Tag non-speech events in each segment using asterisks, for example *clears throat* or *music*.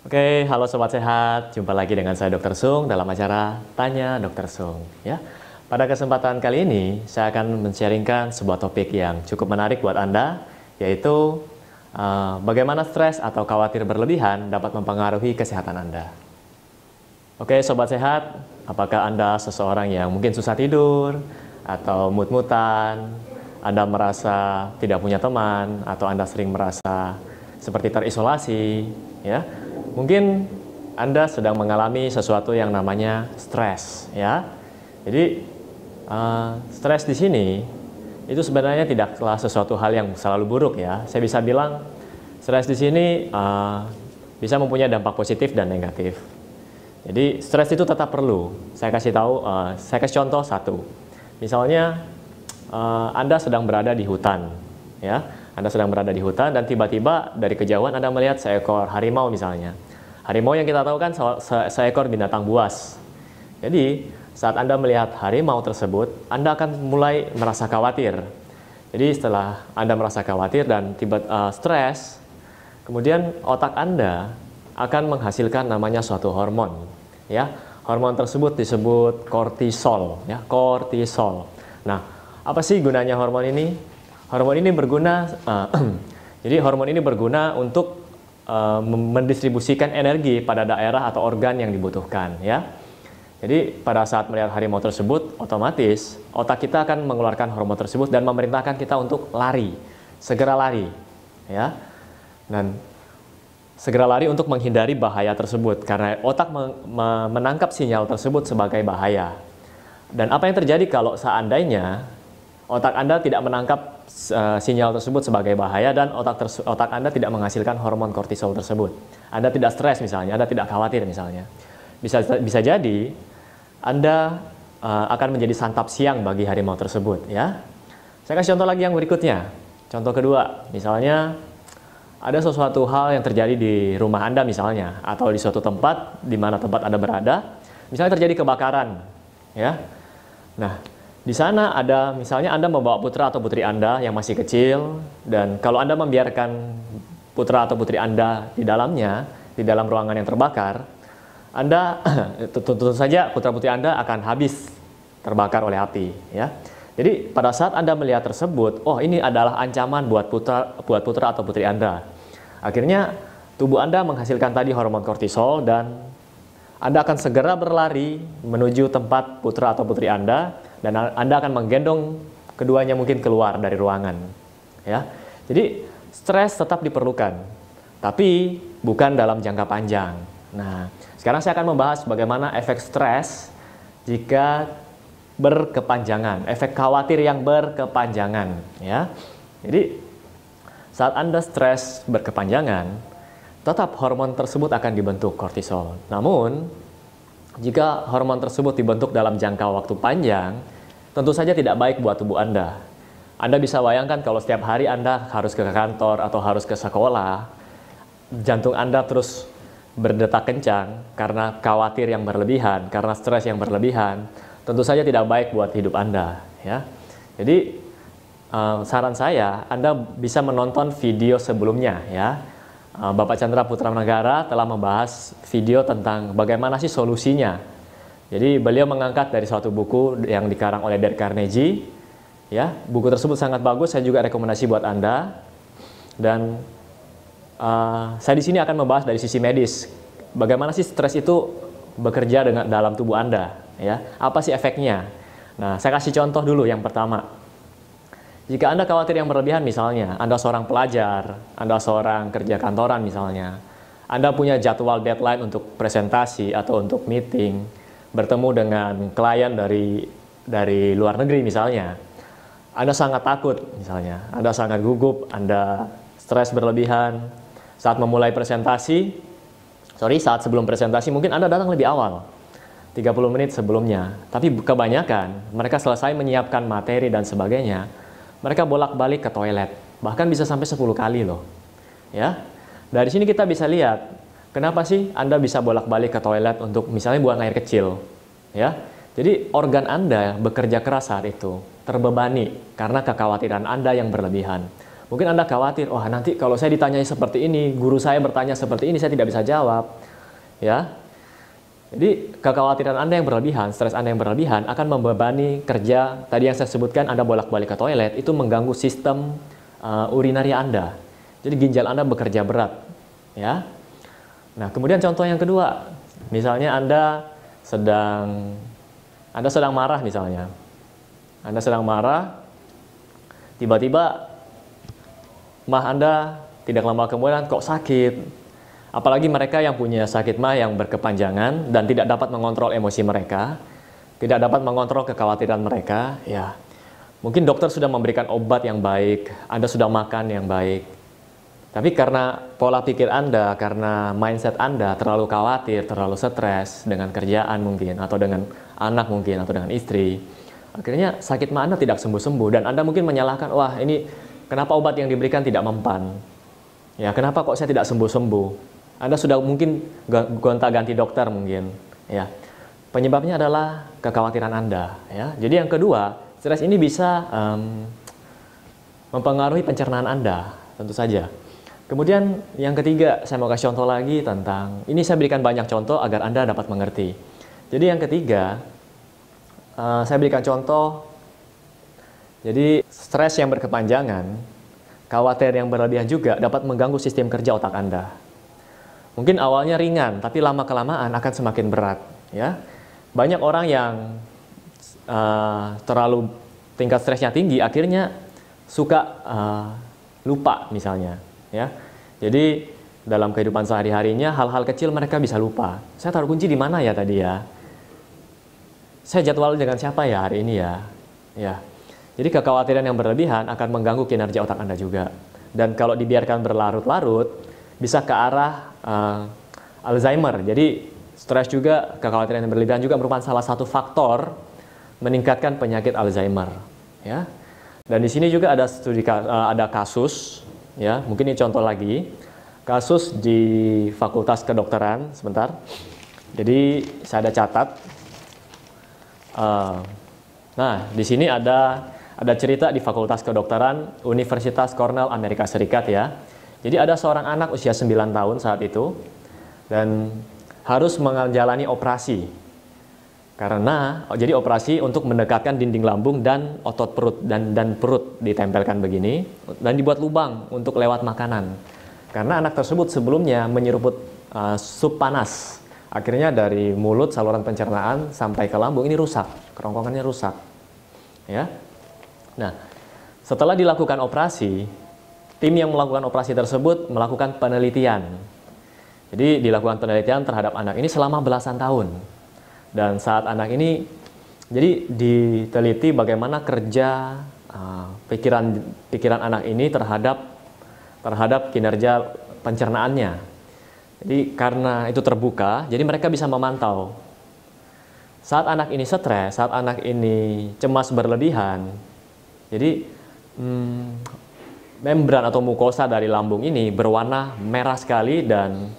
Oke, halo sobat sehat. Jumpa lagi dengan saya Dr. Sung dalam acara Tanya Dr. Sung, ya. Pada kesempatan kali ini, saya akan men-sharingkan sebuah topik yang cukup menarik buat Anda, yaitu uh, bagaimana stres atau khawatir berlebihan dapat mempengaruhi kesehatan Anda. Oke, sobat sehat, apakah Anda seseorang yang mungkin susah tidur atau mut-mutan, Anda merasa tidak punya teman atau Anda sering merasa seperti terisolasi, ya? Mungkin Anda sedang mengalami sesuatu yang namanya stres, ya. Jadi uh, stres di sini itu sebenarnya tidaklah sesuatu hal yang selalu buruk ya. Saya bisa bilang stres di sini uh, bisa mempunyai dampak positif dan negatif. Jadi stres itu tetap perlu. Saya kasih tahu, uh, saya kasih contoh satu. Misalnya uh, Anda sedang berada di hutan, ya anda sedang berada di hutan dan tiba-tiba dari kejauhan Anda melihat seekor harimau misalnya. Harimau yang kita tahu kan se seekor binatang buas. Jadi saat Anda melihat harimau tersebut, Anda akan mulai merasa khawatir. Jadi setelah Anda merasa khawatir dan tiba uh, stres, kemudian otak Anda akan menghasilkan namanya suatu hormon, ya. Hormon tersebut disebut kortisol, ya, kortisol. Nah, apa sih gunanya hormon ini? Hormon ini berguna, uh, *clears throat* jadi hormon ini berguna untuk uh, mendistribusikan energi pada daerah atau organ yang dibutuhkan, ya. Jadi pada saat melihat harimau tersebut, otomatis otak kita akan mengeluarkan hormon tersebut dan memerintahkan kita untuk lari, segera lari, ya. Dan segera lari untuk menghindari bahaya tersebut karena otak menangkap sinyal tersebut sebagai bahaya. Dan apa yang terjadi kalau seandainya otak Anda tidak menangkap uh, sinyal tersebut sebagai bahaya dan otak otak Anda tidak menghasilkan hormon kortisol tersebut. Anda tidak stres misalnya, Anda tidak khawatir misalnya. Bisa bisa jadi Anda uh, akan menjadi santap siang bagi harimau tersebut ya. Saya kasih contoh lagi yang berikutnya. Contoh kedua, misalnya ada sesuatu hal yang terjadi di rumah Anda misalnya atau di suatu tempat di mana tempat Anda berada, misalnya terjadi kebakaran ya. Nah, di sana ada misalnya Anda membawa putra atau putri Anda yang masih kecil dan kalau Anda membiarkan putra atau putri Anda di dalamnya, di dalam ruangan yang terbakar, Anda *clears throat* tentu saja putra putri Anda akan habis terbakar oleh api ya. Jadi pada saat Anda melihat tersebut, oh ini adalah ancaman buat putra buat putra atau putri Anda. Akhirnya tubuh Anda menghasilkan tadi hormon kortisol dan Anda akan segera berlari menuju tempat putra atau putri Anda dan Anda akan menggendong keduanya mungkin keluar dari ruangan. Ya. Jadi stres tetap diperlukan, tapi bukan dalam jangka panjang. Nah, sekarang saya akan membahas bagaimana efek stres jika berkepanjangan, efek khawatir yang berkepanjangan, ya. Jadi saat Anda stres berkepanjangan, tetap hormon tersebut akan dibentuk kortisol. Namun, jika hormon tersebut dibentuk dalam jangka waktu panjang, tentu saja tidak baik buat tubuh Anda. Anda bisa bayangkan kalau setiap hari Anda harus ke kantor atau harus ke sekolah, jantung Anda terus berdetak kencang karena khawatir yang berlebihan, karena stres yang berlebihan, tentu saja tidak baik buat hidup Anda. Ya. Jadi uh, saran saya, Anda bisa menonton video sebelumnya ya Eh, Bapak Chandra Putra Negara telah membahas video tentang bagaimana sih solusinya. Jadi beliau mengangkat dari suatu buku yang dikarang oleh Dale Carnegie. Ya, buku tersebut sangat bagus. Saya juga rekomendasi buat anda. Dan uh, saya di sini akan membahas dari sisi medis. Bagaimana sih stres itu bekerja dengan dalam tubuh anda? Ya, apa sih efeknya? Nah, saya kasih contoh dulu yang pertama. Jika Anda khawatir yang berlebihan misalnya, Anda seorang pelajar, Anda seorang kerja kantoran misalnya, Anda punya jadwal deadline untuk presentasi atau untuk meeting, bertemu dengan klien dari dari luar negeri misalnya, Anda sangat takut misalnya, Anda sangat gugup, Anda stres berlebihan, saat memulai presentasi, sorry saat sebelum presentasi mungkin Anda datang lebih awal, 30 menit sebelumnya, tapi kebanyakan mereka selesai menyiapkan materi dan sebagainya, mereka bolak-balik ke toilet, bahkan bisa sampai 10 kali loh. Ya. Dari sini kita bisa lihat kenapa sih Anda bisa bolak-balik ke toilet untuk misalnya buang air kecil. Ya. Jadi organ Anda bekerja keras saat itu, terbebani karena kekhawatiran Anda yang berlebihan. Mungkin Anda khawatir, wah nanti kalau saya ditanyai seperti ini, guru saya bertanya seperti ini, saya tidak bisa jawab. Ya, jadi kekhawatiran Anda yang berlebihan, stres Anda yang berlebihan akan membebani kerja tadi yang saya sebutkan Anda bolak-balik ke toilet itu mengganggu sistem uh, urinari Anda. Jadi ginjal Anda bekerja berat, ya. Nah, kemudian contoh yang kedua, misalnya Anda sedang Anda sedang marah misalnya. Anda sedang marah, tiba-tiba mah Anda tidak lama kemudian kok sakit, Apalagi mereka yang punya sakit mah yang berkepanjangan dan tidak dapat mengontrol emosi mereka, tidak dapat mengontrol kekhawatiran mereka, ya. Mungkin dokter sudah memberikan obat yang baik, Anda sudah makan yang baik. Tapi karena pola pikir Anda, karena mindset Anda terlalu khawatir, terlalu stres dengan kerjaan mungkin, atau dengan anak mungkin, atau dengan istri, akhirnya sakit mah Anda tidak sembuh-sembuh, dan Anda mungkin menyalahkan, wah ini kenapa obat yang diberikan tidak mempan? Ya, kenapa kok saya tidak sembuh-sembuh? Anda sudah mungkin gonta-ganti dokter mungkin, ya. Penyebabnya adalah kekhawatiran Anda, ya. Jadi yang kedua, stres ini bisa um, mempengaruhi pencernaan Anda, tentu saja. Kemudian yang ketiga, saya mau kasih contoh lagi tentang ini saya berikan banyak contoh agar Anda dapat mengerti. Jadi yang ketiga, uh, saya berikan contoh. Jadi stres yang berkepanjangan, khawatir yang berlebihan juga dapat mengganggu sistem kerja otak Anda. Mungkin awalnya ringan, tapi lama kelamaan akan semakin berat. Ya, banyak orang yang uh, terlalu tingkat stresnya tinggi, akhirnya suka uh, lupa misalnya. Ya, jadi dalam kehidupan sehari harinya hal-hal kecil mereka bisa lupa. Saya taruh kunci di mana ya tadi ya? Saya jadwal dengan siapa ya hari ini ya? Ya. Jadi kekhawatiran yang berlebihan akan mengganggu kinerja otak Anda juga. Dan kalau dibiarkan berlarut-larut, bisa ke arah uh, Alzheimer. Jadi stres juga, kekhawatiran yang berlebihan juga merupakan salah satu faktor meningkatkan penyakit Alzheimer. Ya. Dan di sini juga ada studi uh, ada kasus, ya mungkin ini contoh lagi kasus di Fakultas Kedokteran sebentar. Jadi saya ada catat. Uh, nah di sini ada ada cerita di Fakultas Kedokteran Universitas Cornell Amerika Serikat ya. Jadi ada seorang anak usia 9 tahun saat itu dan harus menjalani operasi. Karena oh, jadi operasi untuk mendekatkan dinding lambung dan otot perut dan dan perut ditempelkan begini dan dibuat lubang untuk lewat makanan. Karena anak tersebut sebelumnya menyeruput uh, sup panas. Akhirnya dari mulut saluran pencernaan sampai ke lambung ini rusak, kerongkongannya rusak. Ya. Nah, setelah dilakukan operasi, Tim yang melakukan operasi tersebut melakukan penelitian. Jadi dilakukan penelitian terhadap anak ini selama belasan tahun. Dan saat anak ini, jadi diteliti bagaimana kerja uh, pikiran pikiran anak ini terhadap terhadap kinerja pencernaannya. Jadi karena itu terbuka, jadi mereka bisa memantau. Saat anak ini stres, saat anak ini cemas berlebihan, jadi hmm, membran atau mukosa dari lambung ini berwarna merah sekali dan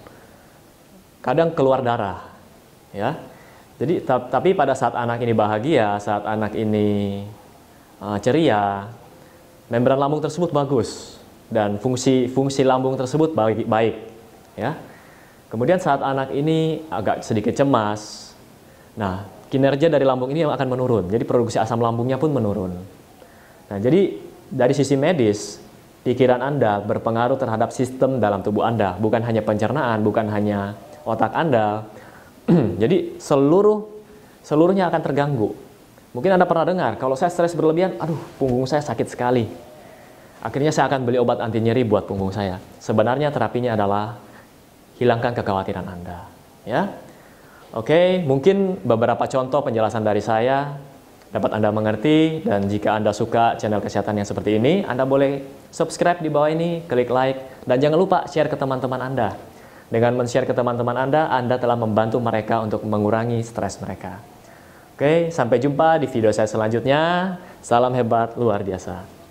kadang keluar darah. Ya. Jadi tapi pada saat anak ini bahagia, saat anak ini uh, ceria, membran lambung tersebut bagus dan fungsi fungsi lambung tersebut baik baik, ya. Kemudian saat anak ini agak sedikit cemas, nah kinerja dari lambung ini akan menurun. Jadi produksi asam lambungnya pun menurun. Nah, jadi dari sisi medis pikiran Anda berpengaruh terhadap sistem dalam tubuh Anda, bukan hanya pencernaan, bukan hanya otak Anda. *clears throat* Jadi seluruh seluruhnya akan terganggu. Mungkin Anda pernah dengar, kalau saya stres berlebihan, aduh punggung saya sakit sekali. Akhirnya saya akan beli obat anti nyeri buat punggung saya. Sebenarnya terapinya adalah hilangkan kekhawatiran Anda. Ya, Oke, mungkin beberapa contoh penjelasan dari saya dapat Anda mengerti dan jika Anda suka channel kesehatan yang seperti ini, Anda boleh subscribe di bawah ini, klik like, dan jangan lupa share ke teman-teman Anda. Dengan men-share ke teman-teman Anda, Anda telah membantu mereka untuk mengurangi stres mereka. Oke, sampai jumpa di video saya selanjutnya. Salam hebat luar biasa.